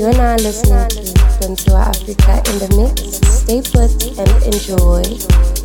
You're now listening to Dontua Africa in the mix. Stay put and enjoy.